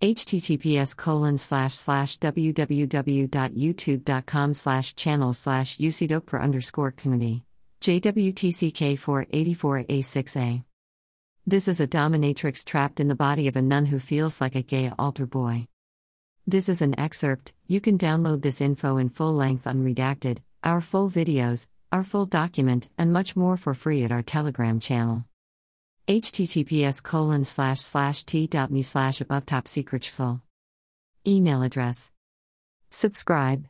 https colon slash slash www.youtube.com slash channel slash ucdokper underscore community JWTCK 484A6A. This is a dominatrix trapped in the body of a nun who feels like a gay altar boy. This is an excerpt, you can download this info in full length unredacted, our full videos, our full document, and much more for free at our Telegram channel. Https colon slash slash t.me slash above top secret. Email address. Subscribe.